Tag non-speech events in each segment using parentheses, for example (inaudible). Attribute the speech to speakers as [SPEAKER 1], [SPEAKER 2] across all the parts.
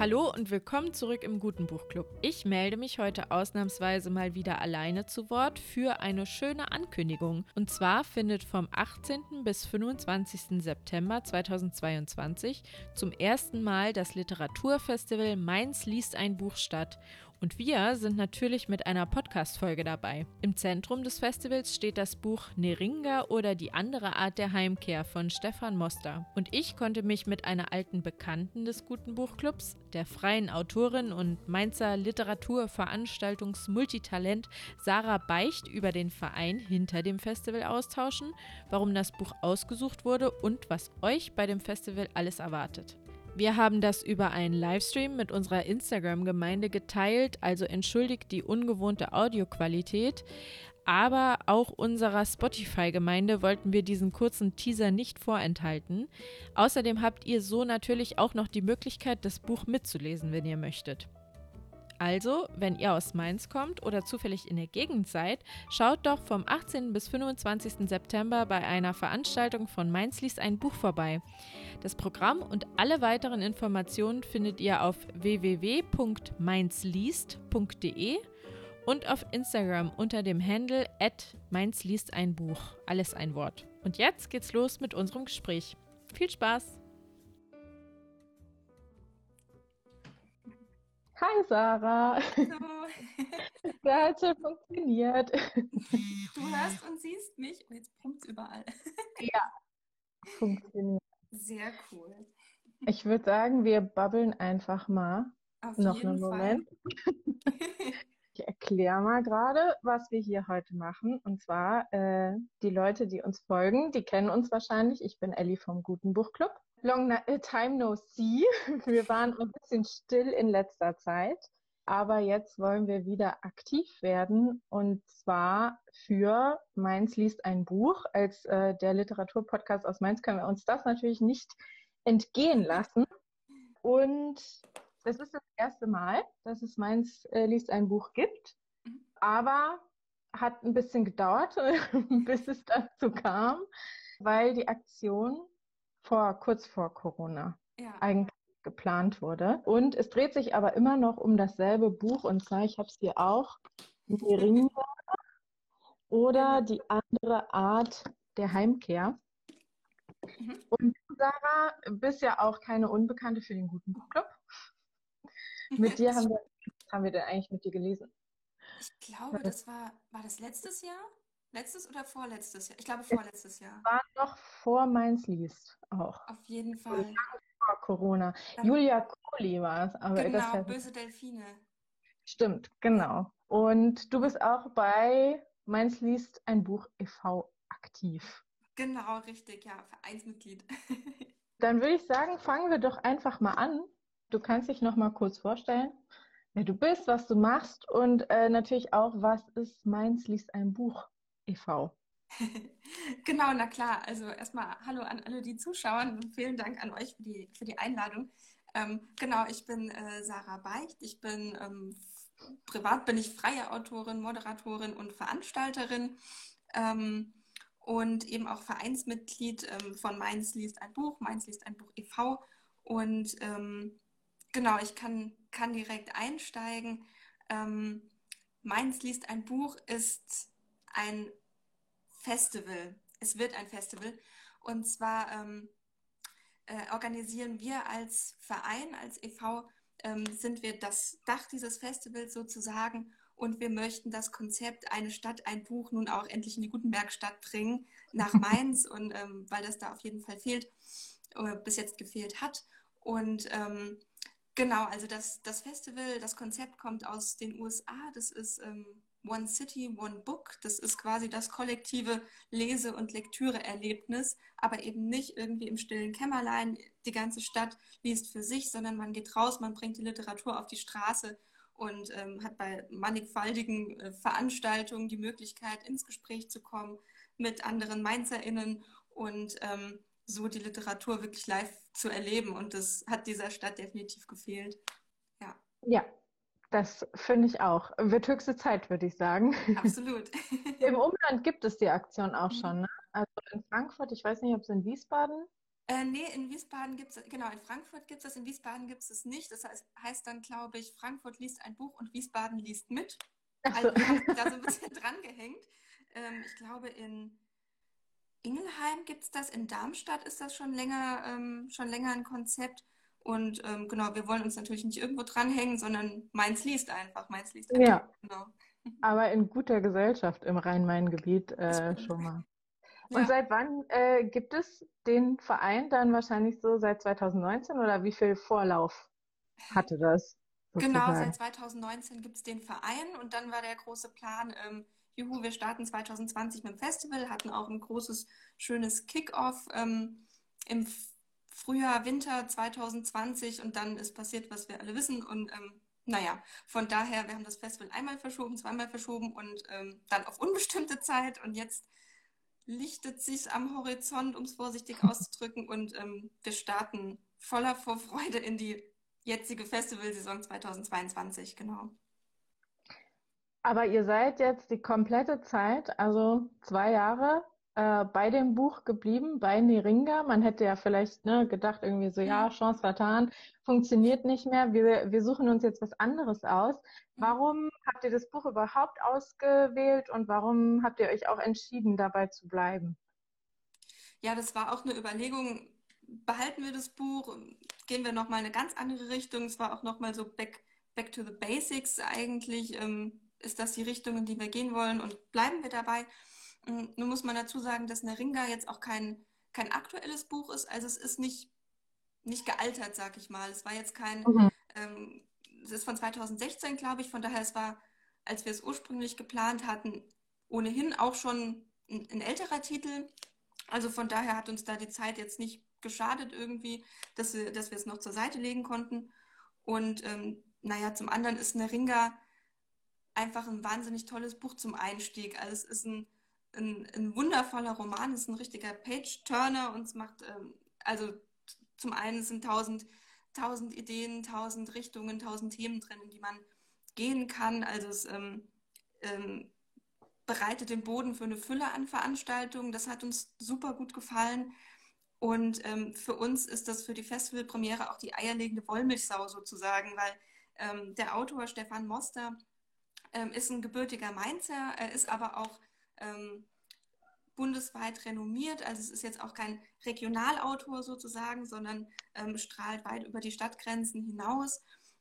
[SPEAKER 1] Hallo und willkommen zurück im Guten Buchclub. Ich melde mich heute ausnahmsweise mal wieder alleine zu Wort für eine schöne Ankündigung. Und zwar findet vom 18. bis 25. September 2022 zum ersten Mal das Literaturfestival Mainz liest ein Buch statt. Und wir sind natürlich mit einer Podcast-Folge dabei. Im Zentrum des Festivals steht das Buch Neringa oder die andere Art der Heimkehr von Stefan Moster. Und ich konnte mich mit einer alten Bekannten des Guten Buchclubs, der freien Autorin und Mainzer Literaturveranstaltungs-Multitalent Sarah Beicht über den Verein hinter dem Festival austauschen, warum das Buch ausgesucht wurde und was euch bei dem Festival alles erwartet. Wir haben das über einen Livestream mit unserer Instagram-Gemeinde geteilt, also entschuldigt die ungewohnte Audioqualität. Aber auch unserer Spotify-Gemeinde wollten wir diesen kurzen Teaser nicht vorenthalten. Außerdem habt ihr so natürlich auch noch die Möglichkeit, das Buch mitzulesen, wenn ihr möchtet. Also, wenn ihr aus Mainz kommt oder zufällig in der Gegend seid, schaut doch vom 18. bis 25. September bei einer Veranstaltung von Mainz liest ein Buch vorbei. Das Programm und alle weiteren Informationen findet ihr auf www.mainzliest.de und auf Instagram unter dem Handle @mainzliest ein Buch. Alles ein Wort. Und jetzt geht's los mit unserem Gespräch. Viel Spaß!
[SPEAKER 2] Hi Sarah.
[SPEAKER 3] Hallo. (laughs)
[SPEAKER 2] Das hat schon funktioniert.
[SPEAKER 3] Du hörst und siehst mich. Oh, jetzt pumpt es überall.
[SPEAKER 2] Ja, funktioniert.
[SPEAKER 3] Sehr cool.
[SPEAKER 2] Ich würde sagen, wir babbeln einfach mal.
[SPEAKER 3] Auf
[SPEAKER 2] Noch
[SPEAKER 3] jeden
[SPEAKER 2] einen
[SPEAKER 3] Fall. (laughs)
[SPEAKER 2] Ich erkläre mal gerade, was wir hier heute machen. Und zwar, äh, die Leute, die uns folgen, die kennen uns wahrscheinlich. Ich bin Ellie vom Guten Buchclub. Long na- äh, time no see. (laughs) Wir waren ein bisschen still in letzter Zeit. Aber jetzt wollen wir wieder aktiv werden. Und zwar für Mainz liest ein Buch. Als äh, der Literaturpodcast aus Mainz können wir uns das natürlich nicht entgehen lassen. Und das ist das erste Mal, dass es Mainz äh, liest ein Buch gibt,
[SPEAKER 3] Mhm.
[SPEAKER 2] aber hat ein bisschen gedauert, (laughs) bis es dazu kam, weil die Aktion vor, kurz vor Corona
[SPEAKER 3] Ja,
[SPEAKER 2] eigentlich geplant wurde. Und es dreht sich aber immer noch um dasselbe Buch, und zwar, ich habe es hier auch, Neringa oder die andere Art der Heimkehr.
[SPEAKER 3] Mhm.
[SPEAKER 2] Und du, Sarah, bist ja auch keine Unbekannte für den guten Buchclub. Mit dir haben wir, haben wir denn eigentlich mit dir gelesen?
[SPEAKER 3] ich glaube, das war, war das letztes Jahr? Letztes oder vorletztes Jahr? Ich glaube vorletztes Jahr.
[SPEAKER 2] War noch vor Mainz liest auch,
[SPEAKER 3] Auf jeden Fall.
[SPEAKER 2] vor Corona.
[SPEAKER 3] Dann-
[SPEAKER 2] Julia Kohli war es, aber das
[SPEAKER 3] Genau,
[SPEAKER 2] fällt-
[SPEAKER 3] böse Delfine.
[SPEAKER 2] stimmt, genau. Und du bist auch bei Mainz liest ein Buch e.V. aktiv.
[SPEAKER 3] Genau, richtig, ja, Vereinsmitglied. (laughs)
[SPEAKER 2] Dann würde ich sagen, fangen wir doch einfach mal an. Du kannst dich noch mal kurz vorstellen, wer du bist, was du machst und äh, natürlich auch, was ist Mainz liest ein Buch e.V. (laughs)
[SPEAKER 3] Genau, na klar. Also erstmal Hallo an alle, die zuschauen und vielen Dank an euch für die, für die Einladung. Ähm, genau, ich bin äh, Sarah Beicht. Ich bin ähm, privat bin ich freie Autorin, Moderatorin und Veranstalterin ähm, und eben auch Vereinsmitglied ähm, von Mainz liest ein Buch, Mainz liest ein Buch e.V. Und ähm, genau, ich kann, kann direkt einsteigen. Ähm, Mainz liest ein Buch ist ein Festival. Es wird ein Festival. Und zwar ähm, äh, organisieren wir als Verein, als e.V., ähm, sind wir das Dach dieses Festivals sozusagen. Und wir möchten das Konzept Eine Stadt, ein Buch nun auch endlich in die Gutenbergstadt bringen, nach (laughs) Mainz. Und ähm, weil das da auf jeden Fall fehlt, oder bis jetzt gefehlt hat. Und ähm, genau, also das, das Festival, das Konzept kommt aus den USA. Das ist ähm, One City, One Book. Das ist quasi das kollektive Lese- und Lektüre-Erlebnis, aber eben nicht irgendwie im stillen Kämmerlein. Die ganze Stadt liest für sich, sondern man geht raus, man bringt die Literatur auf die Straße und ähm, hat bei mannigfaltigen äh, Veranstaltungen die Möglichkeit, ins Gespräch zu kommen mit anderen MainzerInnen und ähm, so die Literatur wirklich live zu erleben. Und das hat dieser Stadt definitiv gefehlt. Ja,
[SPEAKER 2] Ja, das finde ich auch. Wird höchste Zeit, würde ich sagen.
[SPEAKER 3] absolut. (laughs)
[SPEAKER 2] Im Umland gibt es die Aktion auch
[SPEAKER 3] Mhm.
[SPEAKER 2] schon. Ne? Also in Frankfurt, ich weiß nicht, ob es in Wiesbaden
[SPEAKER 3] Äh, nee, in Wiesbaden gibt es, genau, in Frankfurt gibt es das, in Wiesbaden gibt es es nicht. Das heißt, heißt, dann, glaube ich, Frankfurt liest ein Buch und Wiesbaden liest mit. Also haben da so ein (laughs) bisschen dran gehängt. Ähm, ich glaube, in Ingelheim gibt es das, in Darmstadt ist das schon länger, ähm, schon länger ein Konzept. Und ähm, genau, wir wollen uns natürlich nicht irgendwo dranhängen, sondern Mainz liest einfach. Mainz liest einfach.
[SPEAKER 2] Ja. Genau. (laughs) Aber in guter Gesellschaft im Rhein-Main-Gebiet äh, schon mal. Und ja. seit wann äh, gibt es den Verein dann wahrscheinlich so seit 2019 oder wie viel Vorlauf hatte das?
[SPEAKER 3] Sozusagen? Genau, seit 2019 gibt es den Verein und dann war der große Plan, ähm, juhu, wir starten 2020 mit dem Festival, hatten auch ein großes, schönes Kick-Off ähm, im Frühjahr, Winter 2020 und dann ist passiert, was wir alle wissen und ähm, naja, von daher, wir haben das Festival einmal verschoben, zweimal verschoben und ähm, dann auf unbestimmte (laughs) Zeit und jetzt lichtet sich am Horizont, um es vorsichtig (laughs) auszudrücken. Und ähm, wir starten voller Vorfreude in die jetzige Festivalsaison 2022, genau.
[SPEAKER 2] Aber ihr seid jetzt die komplette Zeit, also zwei Jahre, äh, bei dem Buch geblieben, bei Neringa. Man hätte ja vielleicht ne, gedacht, irgendwie so, ja, Chance vertan, funktioniert nicht mehr. Wir, wir suchen uns jetzt was anderes aus. Warum habt ihr das Buch überhaupt ausgewählt und warum habt ihr euch auch entschieden, dabei zu bleiben?
[SPEAKER 3] Ja, das war auch eine Überlegung. Behalten wir das Buch? Gehen wir nochmal eine ganz andere Richtung? Es war auch nochmal so back, back to the basics eigentlich. Ähm, ist das die Richtung, in die wir gehen wollen und bleiben wir dabei? Hm, nun muss man dazu sagen, dass Neringa jetzt auch kein, kein aktuelles Buch ist. Also es ist nicht, nicht gealtert, sag ich mal. Es war jetzt kein, mhm. ähm, es ist von 2016, glaube ich. Von daher, es war, als wir es ursprünglich geplant hatten, ohnehin auch schon ein, ein älterer Titel. Also von daher hat uns da die Zeit jetzt nicht geschadet irgendwie, dass wir, dass wir es noch zur Seite legen konnten. Und ähm, naja, zum anderen ist Neringa einfach ein wahnsinnig tolles Buch zum Einstieg. Also es ist ein ein, ein wundervoller Roman, es ist ein richtiger Page-Turner und es macht, ähm, also zum einen sind tausend, tausend Ideen, tausend Richtungen, tausend Themen drin, in die man gehen kann. Also es ähm, ähm, bereitet den Boden für eine Fülle an Veranstaltungen. Das hat uns super gut gefallen. Und ähm, für uns ist das für die Festivalpremiere auch die eierlegende Wollmilchsau sozusagen, weil ähm, der Autor Stefan Moster ähm, ist ein gebürtiger Mainzer, er ist aber auch ähm, bundesweit renommiert. Also es ist jetzt auch kein Regionalautor sozusagen, sondern ähm, strahlt weit über die Stadtgrenzen hinaus.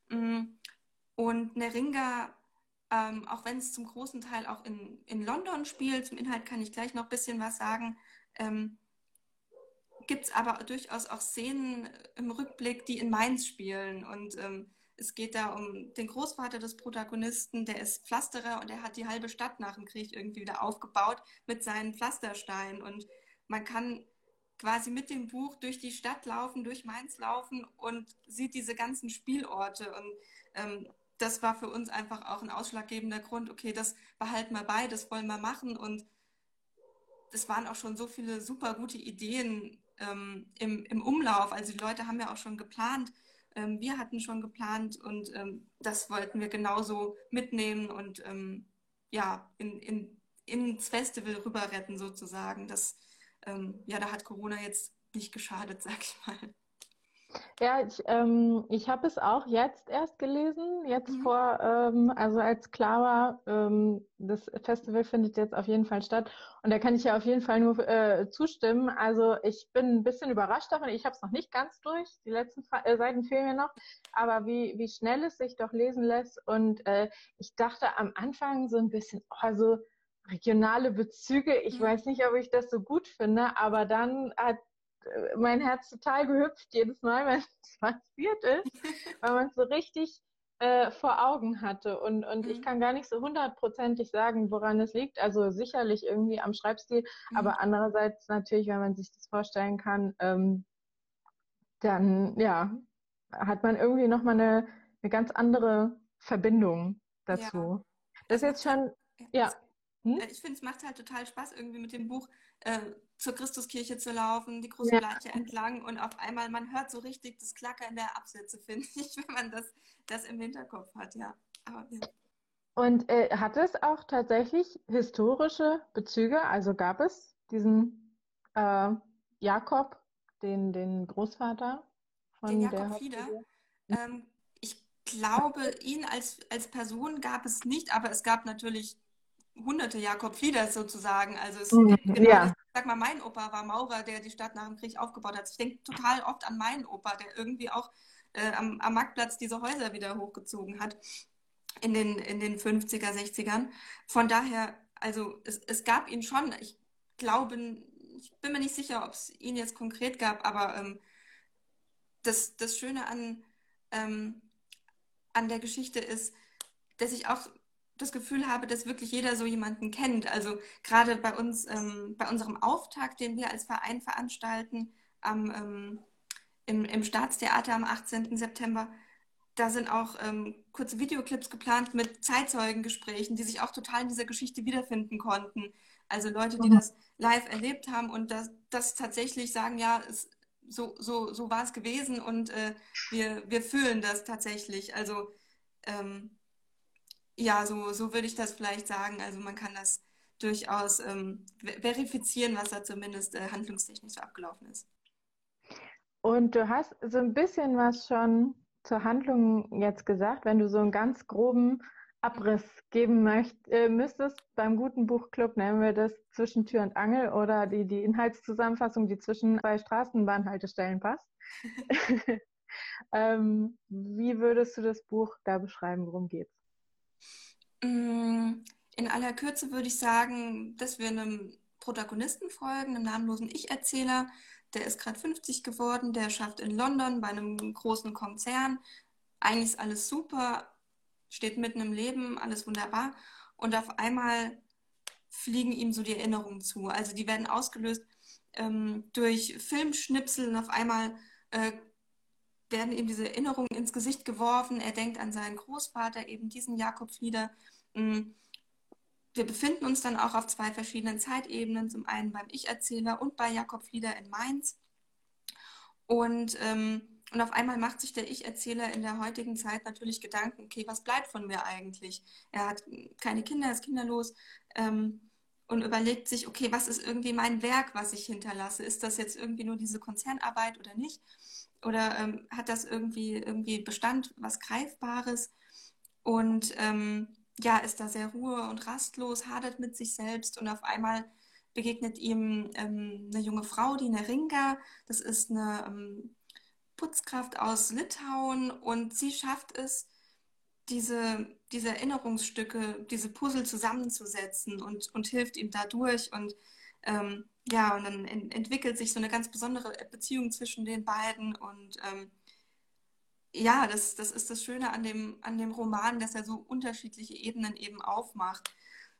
[SPEAKER 3] Mm, und Neringa, ähm, auch wenn es zum großen Teil auch in, in London spielt, zum Inhalt kann ich gleich noch ein bisschen was sagen, ähm, gibt es aber durchaus auch Szenen im Rückblick, die in Mainz spielen. Und ähm, es geht da um den Großvater des Protagonisten, der ist Pflasterer und er hat die halbe Stadt nach dem Krieg irgendwie wieder aufgebaut mit seinen Pflastersteinen. Und man kann quasi mit dem Buch durch die Stadt laufen, durch Mainz laufen und sieht diese ganzen Spielorte. Und ähm, das war für uns einfach auch ein ausschlaggebender Grund, okay, das behalten wir bei, das wollen wir machen. Und es waren auch schon so viele super gute Ideen ähm, im, im Umlauf. Also die Leute haben ja auch schon geplant, ähm, wir hatten schon geplant und ähm, das wollten wir genauso mitnehmen und ähm, ja, in, in, ins Festival rüber retten sozusagen. Das, ähm, ja, da hat Corona jetzt nicht geschadet, (laughs) sag ich mal.
[SPEAKER 2] Ja, ich, ähm, ich habe es auch jetzt erst gelesen, jetzt mhm. vor, ähm, also als klar war, ähm, das Festival findet jetzt auf jeden Fall statt. Und da kann ich ja auf jeden Fall nur äh, zustimmen. Also ich bin ein bisschen überrascht davon. Ich habe es noch nicht ganz durch. Die letzten äh, Seiten fehlen mir noch. Aber wie, wie schnell es sich doch lesen lässt. Und äh, ich dachte am Anfang so ein bisschen, also regionale Bezüge. Ich mhm. weiß nicht, ob ich das so gut finde, aber dann hat mein Herz total gehüpft jedes Mal, (laughs) wenn es passiert ist, (laughs) weil man es so richtig äh, vor Augen hatte. Und, und mhm. ich kann gar nicht so hundertprozentig sagen, woran es liegt. Also sicherlich irgendwie am Schreibstil, mhm. aber andererseits natürlich, wenn man sich das vorstellen kann, ähm, dann ja, hat man irgendwie nochmal eine, eine ganz andere Verbindung dazu. Ja. Das ist jetzt schon, ja.
[SPEAKER 3] Hm? Ich finde, es macht halt total Spaß, irgendwie mit dem Buch äh, zur Christuskirche zu laufen, die große ja. Leiche entlang und auf einmal, man hört so richtig das Klackern der Absätze, (laughs) finde ich, wenn man das, das im Hinterkopf hat, ja. Aber, ja.
[SPEAKER 2] Und äh, hat es auch tatsächlich historische Bezüge? Also gab es diesen äh, Jakob, den, den Großvater
[SPEAKER 3] von den Jakob der Fieder. Ähm, ich glaube, ihn als, als Person gab es nicht, aber es gab natürlich hunderte Jakob Flieders sozusagen. Also es, mhm, genau, ja. ich sag mal, mein Opa war Maurer, der die Stadt nach dem Krieg aufgebaut hat. Ich denke total oft an meinen Opa, der irgendwie auch äh, am, am Marktplatz diese Häuser wieder hochgezogen hat in den, in den 50er, 60ern. Von daher, also es, es gab ihn schon, ich glaube, ich bin mir nicht sicher, ob es ihn jetzt konkret gab, aber ähm, das, das Schöne an, ähm, an der Geschichte ist, dass ich auch das Gefühl habe, dass wirklich jeder so jemanden kennt. Also gerade bei uns, ähm, bei unserem Auftakt, den wir als Verein veranstalten, am, ähm, im, im Staatstheater am 18. September, da sind auch ähm, kurze Videoclips geplant mit Zeitzeugengesprächen, die sich auch total in dieser Geschichte wiederfinden konnten. Also Leute, die mhm. das live erlebt haben und das, das tatsächlich sagen, ja, es, so, so, so war es gewesen und äh, wir, wir fühlen das tatsächlich. Also ähm, ja, so, so würde ich das vielleicht sagen. Also man kann das durchaus ähm, verifizieren, was da zumindest äh, handlungstechnisch so abgelaufen ist.
[SPEAKER 2] Und du hast so ein bisschen was schon zur Handlung jetzt gesagt, wenn du so einen ganz groben Abriss geben möcht, äh, müsstest, beim guten Buchclub nennen wir das zwischen Tür und Angel oder die, die Inhaltszusammenfassung, die zwischen zwei Straßenbahnhaltestellen passt. (laughs) (laughs) ähm, wie würdest du das Buch da beschreiben? Worum geht's?
[SPEAKER 3] Mm, in aller Kürze würde ich sagen, dass wir einem Protagonisten folgen, einem namenlosen Ich-Erzähler. Der ist gerade 50 geworden, der schafft in London bei einem großen Konzern. Eigentlich ist alles super, steht mitten im Leben, alles wunderbar. Und auf einmal fliegen ihm so die Erinnerungen zu. Also die werden ausgelöst ähm, durch Filmschnipsel und auf einmal äh, werden ihm diese Erinnerungen ins Gesicht geworfen. Er denkt an seinen Großvater, eben diesen Jakob Flieder. Mm. Wir befinden uns dann auch auf zwei verschiedenen Zeitebenen, zum einen beim Ich-Erzähler und bei Jakob Flieder in Mainz. Und, ähm, und auf einmal macht sich der Ich-Erzähler in der heutigen Zeit natürlich Gedanken, okay, was bleibt von mir eigentlich? Er hat keine Kinder, ist kinderlos ähm, und überlegt sich, okay, was ist irgendwie mein Werk, was ich hinterlasse? Ist das jetzt irgendwie nur diese Konzernarbeit oder nicht? Oder ähm, hat das irgendwie, irgendwie Bestand, was Greifbares? Und ähm, ja, ist da sehr ruhe und rastlos, hadert mit sich selbst und auf einmal begegnet ihm ähm, eine junge Frau, die Neringa, das ist eine ähm, Putzkraft aus Litauen und sie schafft es, diese, diese Erinnerungsstücke, diese Puzzle zusammenzusetzen und, und hilft ihm dadurch und ähm, ja, und dann en entwickelt sich so eine ganz besondere Beziehung zwischen den beiden. Und ähm, ja, das, das ist das Schöne an dem, an dem Roman, dass er so unterschiedliche Ebenen eben aufmacht.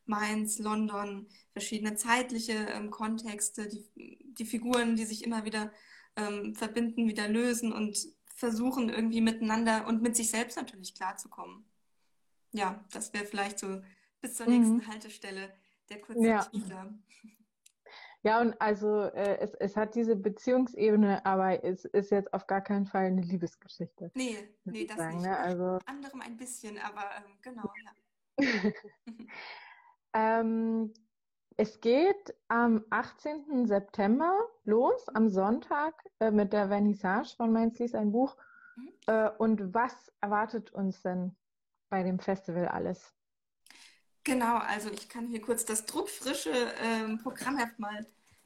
[SPEAKER 3] Mainz, London, verschiedene zeitliche ähm, Kontexte, die, die Figuren, die sich immer wieder ähm, verbinden, wieder lösen und versuchen irgendwie miteinander und mit sich selbst natürlich klarzukommen. Ja, das wäre vielleicht so bis zur nächsten mhm. Haltestelle der kurze ja. Teaser.
[SPEAKER 2] Ja, und also äh, es, es hat diese Beziehungsebene, aber es ist jetzt auf gar keinen Fall eine Liebesgeschichte.
[SPEAKER 3] Nee, nee, das sagen, nicht. Ne? Also, anderem ein bisschen, aber ähm, genau, ja. (laughs)
[SPEAKER 2] ähm, es geht am 18. September los, am Sonntag, äh, mit der Vernissage von Mainz liest ein Buch. Mhm. Äh, und was erwartet uns denn bei dem Festival alles?
[SPEAKER 3] Genau, also ich kann hier kurz das druckfrische ähm, Programmheft mal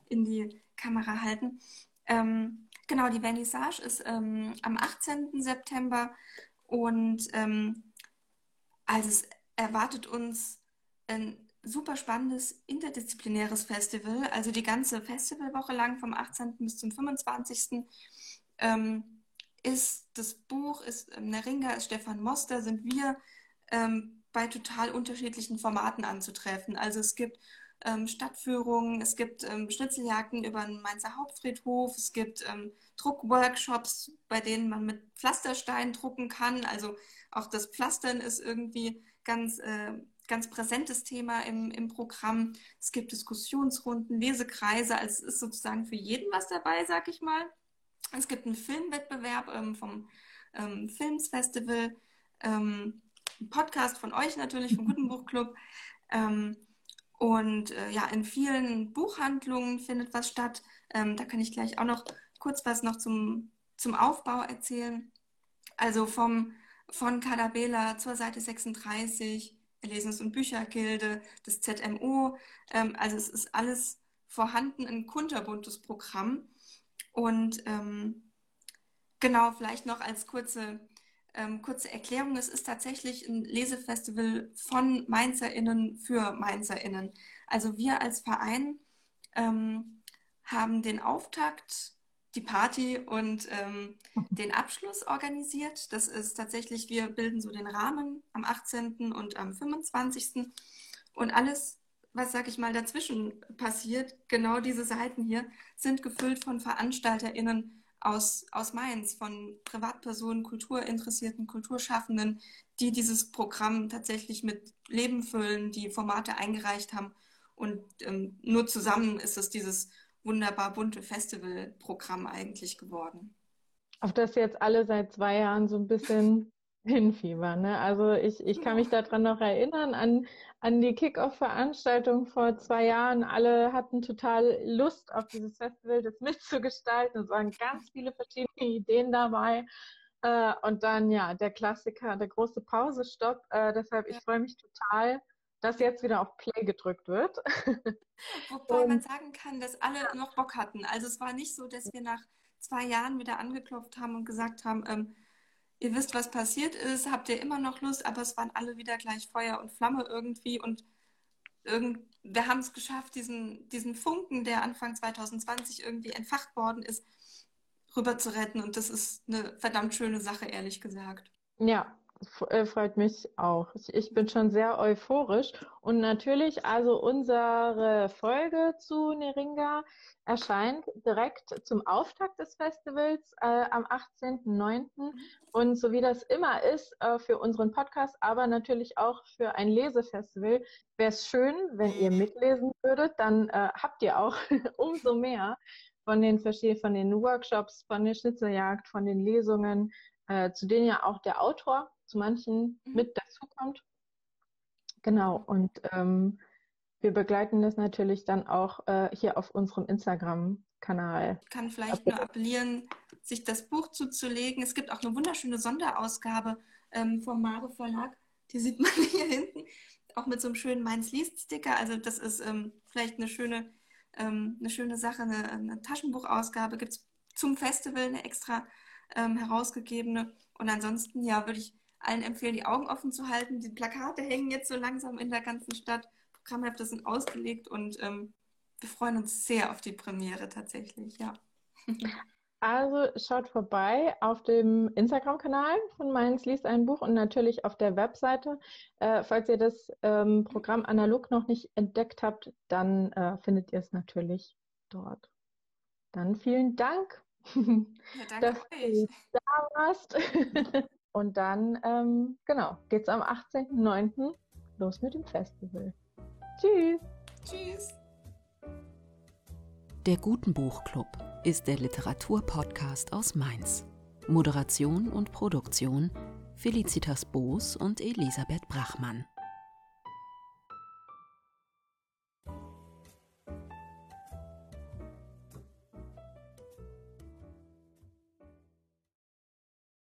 [SPEAKER 3] in die Kamera halten. Ähm, genau, die Vernissage ist ähm, am 18. September und ähm, also es erwartet uns ein super spannendes interdisziplinäres Festival, also die ganze Festivalwoche lang vom 18. bis zum 25. Ähm, ist das Buch, ist ähm, Neringa, ist Stefan Moster, sind wir ähm, bei total unterschiedlichen Formaten anzutreffen. Also es gibt ähm, Stadtführungen, es gibt ähm, Schnitzeljagden über den Mainzer Hauptfriedhof, es gibt ähm, Druckworkshops, bei denen man mit Pflasterstein drucken kann. Also auch das Pflastern ist irgendwie ganz, äh, ganz präsentes Thema im, im Programm. Es gibt Diskussionsrunden, Lesekreise, also es ist sozusagen für jeden was dabei, sag ich mal. Es gibt einen Filmwettbewerb ähm, vom ähm, Filmsfestival, ähm, Podcast von euch natürlich, vom (laughs) Guten Buchclub. Ähm, und äh, ja, in vielen Buchhandlungen findet was statt. Ähm, da kann ich gleich auch noch kurz was noch zum, zum Aufbau erzählen. Also vom, von Cadabela zur Seite 36, Erlesens- und Büchergilde, das ZMO. Ähm, also es ist alles vorhanden, ein kunterbuntes Programm. Und ähm, genau, vielleicht noch als kurze, ähm, kurze Erklärung, es ist tatsächlich ein Lesefestival von MainzerInnen für MainzerInnen. Also wir als Verein ähm, haben den Auftakt, die Party und ähm, den Abschluss organisiert. Das ist tatsächlich, wir bilden so den Rahmen am 18. und am 25. Und alles, was, sag ich mal, dazwischen passiert, genau diese Seiten hier, sind gefüllt von VeranstalterInnen aus, aus Mainz, von Privatpersonen, Kulturinteressierten, Kulturschaffenden, die dieses Programm tatsächlich mit Leben füllen, die Formate eingereicht haben und ähm, nur zusammen ist es dieses wunderbar bunte Festivalprogramm eigentlich geworden.
[SPEAKER 2] Auf das jetzt alle seit zwei Jahren so ein bisschen (laughs) hinfiebern. Ne? Also ich, ich kann mich daran noch erinnern, an, an die Kick-Off-Veranstaltung vor zwei Jahren. Alle hatten total Lust auf dieses Festival, das mitzugestalten. Es waren ganz viele verschiedene Ideen dabei. Äh, und dann, ja, der Klassiker, der große Pausestopp. Äh, deshalb, ich freue mich total, dass jetzt wieder auf Play gedrückt wird. (laughs)
[SPEAKER 3] Wobei man sagen kann, dass alle noch Bock hatten. Also es war nicht so, dass wir nach zwei Jahren wieder angeklopft haben und gesagt haben, ähm, ihr wisst, was passiert ist, habt ihr immer noch Lust, aber es waren alle wieder gleich Feuer und Flamme irgendwie und irgend, wir haben es geschafft, diesen, diesen Funken, der Anfang 2020 irgendwie entfacht worden ist, rüber zu retten und das ist eine verdammt schöne Sache, ehrlich gesagt.
[SPEAKER 2] Ja, freut mich auch. Ich bin schon sehr euphorisch. Und natürlich, also unsere Folge zu Neringa erscheint direkt zum Auftakt des Festivals äh, am 18.09. Und so wie das immer ist äh, für unseren Podcast, aber natürlich auch für ein Lesefestival, wäre es schön, wenn ihr mitlesen würdet. Dann äh, habt ihr auch (laughs) umso mehr von den von den Workshops, von der Schnitzeljagd, von den Lesungen, äh, zu denen ja auch der Autor zu manchen mhm. mit dazukommt. Genau, und ähm, wir begleiten das natürlich dann auch äh, hier auf unserem Instagram-Kanal.
[SPEAKER 3] Ich kann vielleicht nur appellieren, sich das Buch zuzulegen. Es gibt auch eine wunderschöne Sonderausgabe ähm, vom Mare Verlag. Die sieht man (laughs) hier hinten. Auch mit so einem schönen Mainz liest-Sticker. Also das ist ähm, vielleicht eine schöne, ähm, eine schöne Sache. Eine, eine Taschenbuchausgabe gibt es zum Festival, eine extra ähm, herausgegebene. Und ansonsten, ja, würde ich allen empfehlen, die Augen offen zu halten. Die Plakate hängen jetzt so langsam in der ganzen Stadt. Programmhefte sind ausgelegt und ähm, wir freuen uns sehr auf die Premiere tatsächlich, ja.
[SPEAKER 2] Also schaut vorbei auf dem Instagram-Kanal von Mainz liest ein Buch und natürlich auf der Webseite. Äh, falls ihr das ähm, Programm analog noch nicht entdeckt habt, dann äh, findet ihr es natürlich dort. Dann vielen Dank,
[SPEAKER 3] ja, (laughs) dass euch.
[SPEAKER 2] du da warst. (laughs) Und dann, ähm, genau, geht's am 18.09. los mit dem Festival. Tschüss.
[SPEAKER 3] Tschüss.
[SPEAKER 4] Der Gutenbuchclub ist der Literaturpodcast aus Mainz. Moderation und Produktion Felicitas Boos und Elisabeth Brachmann.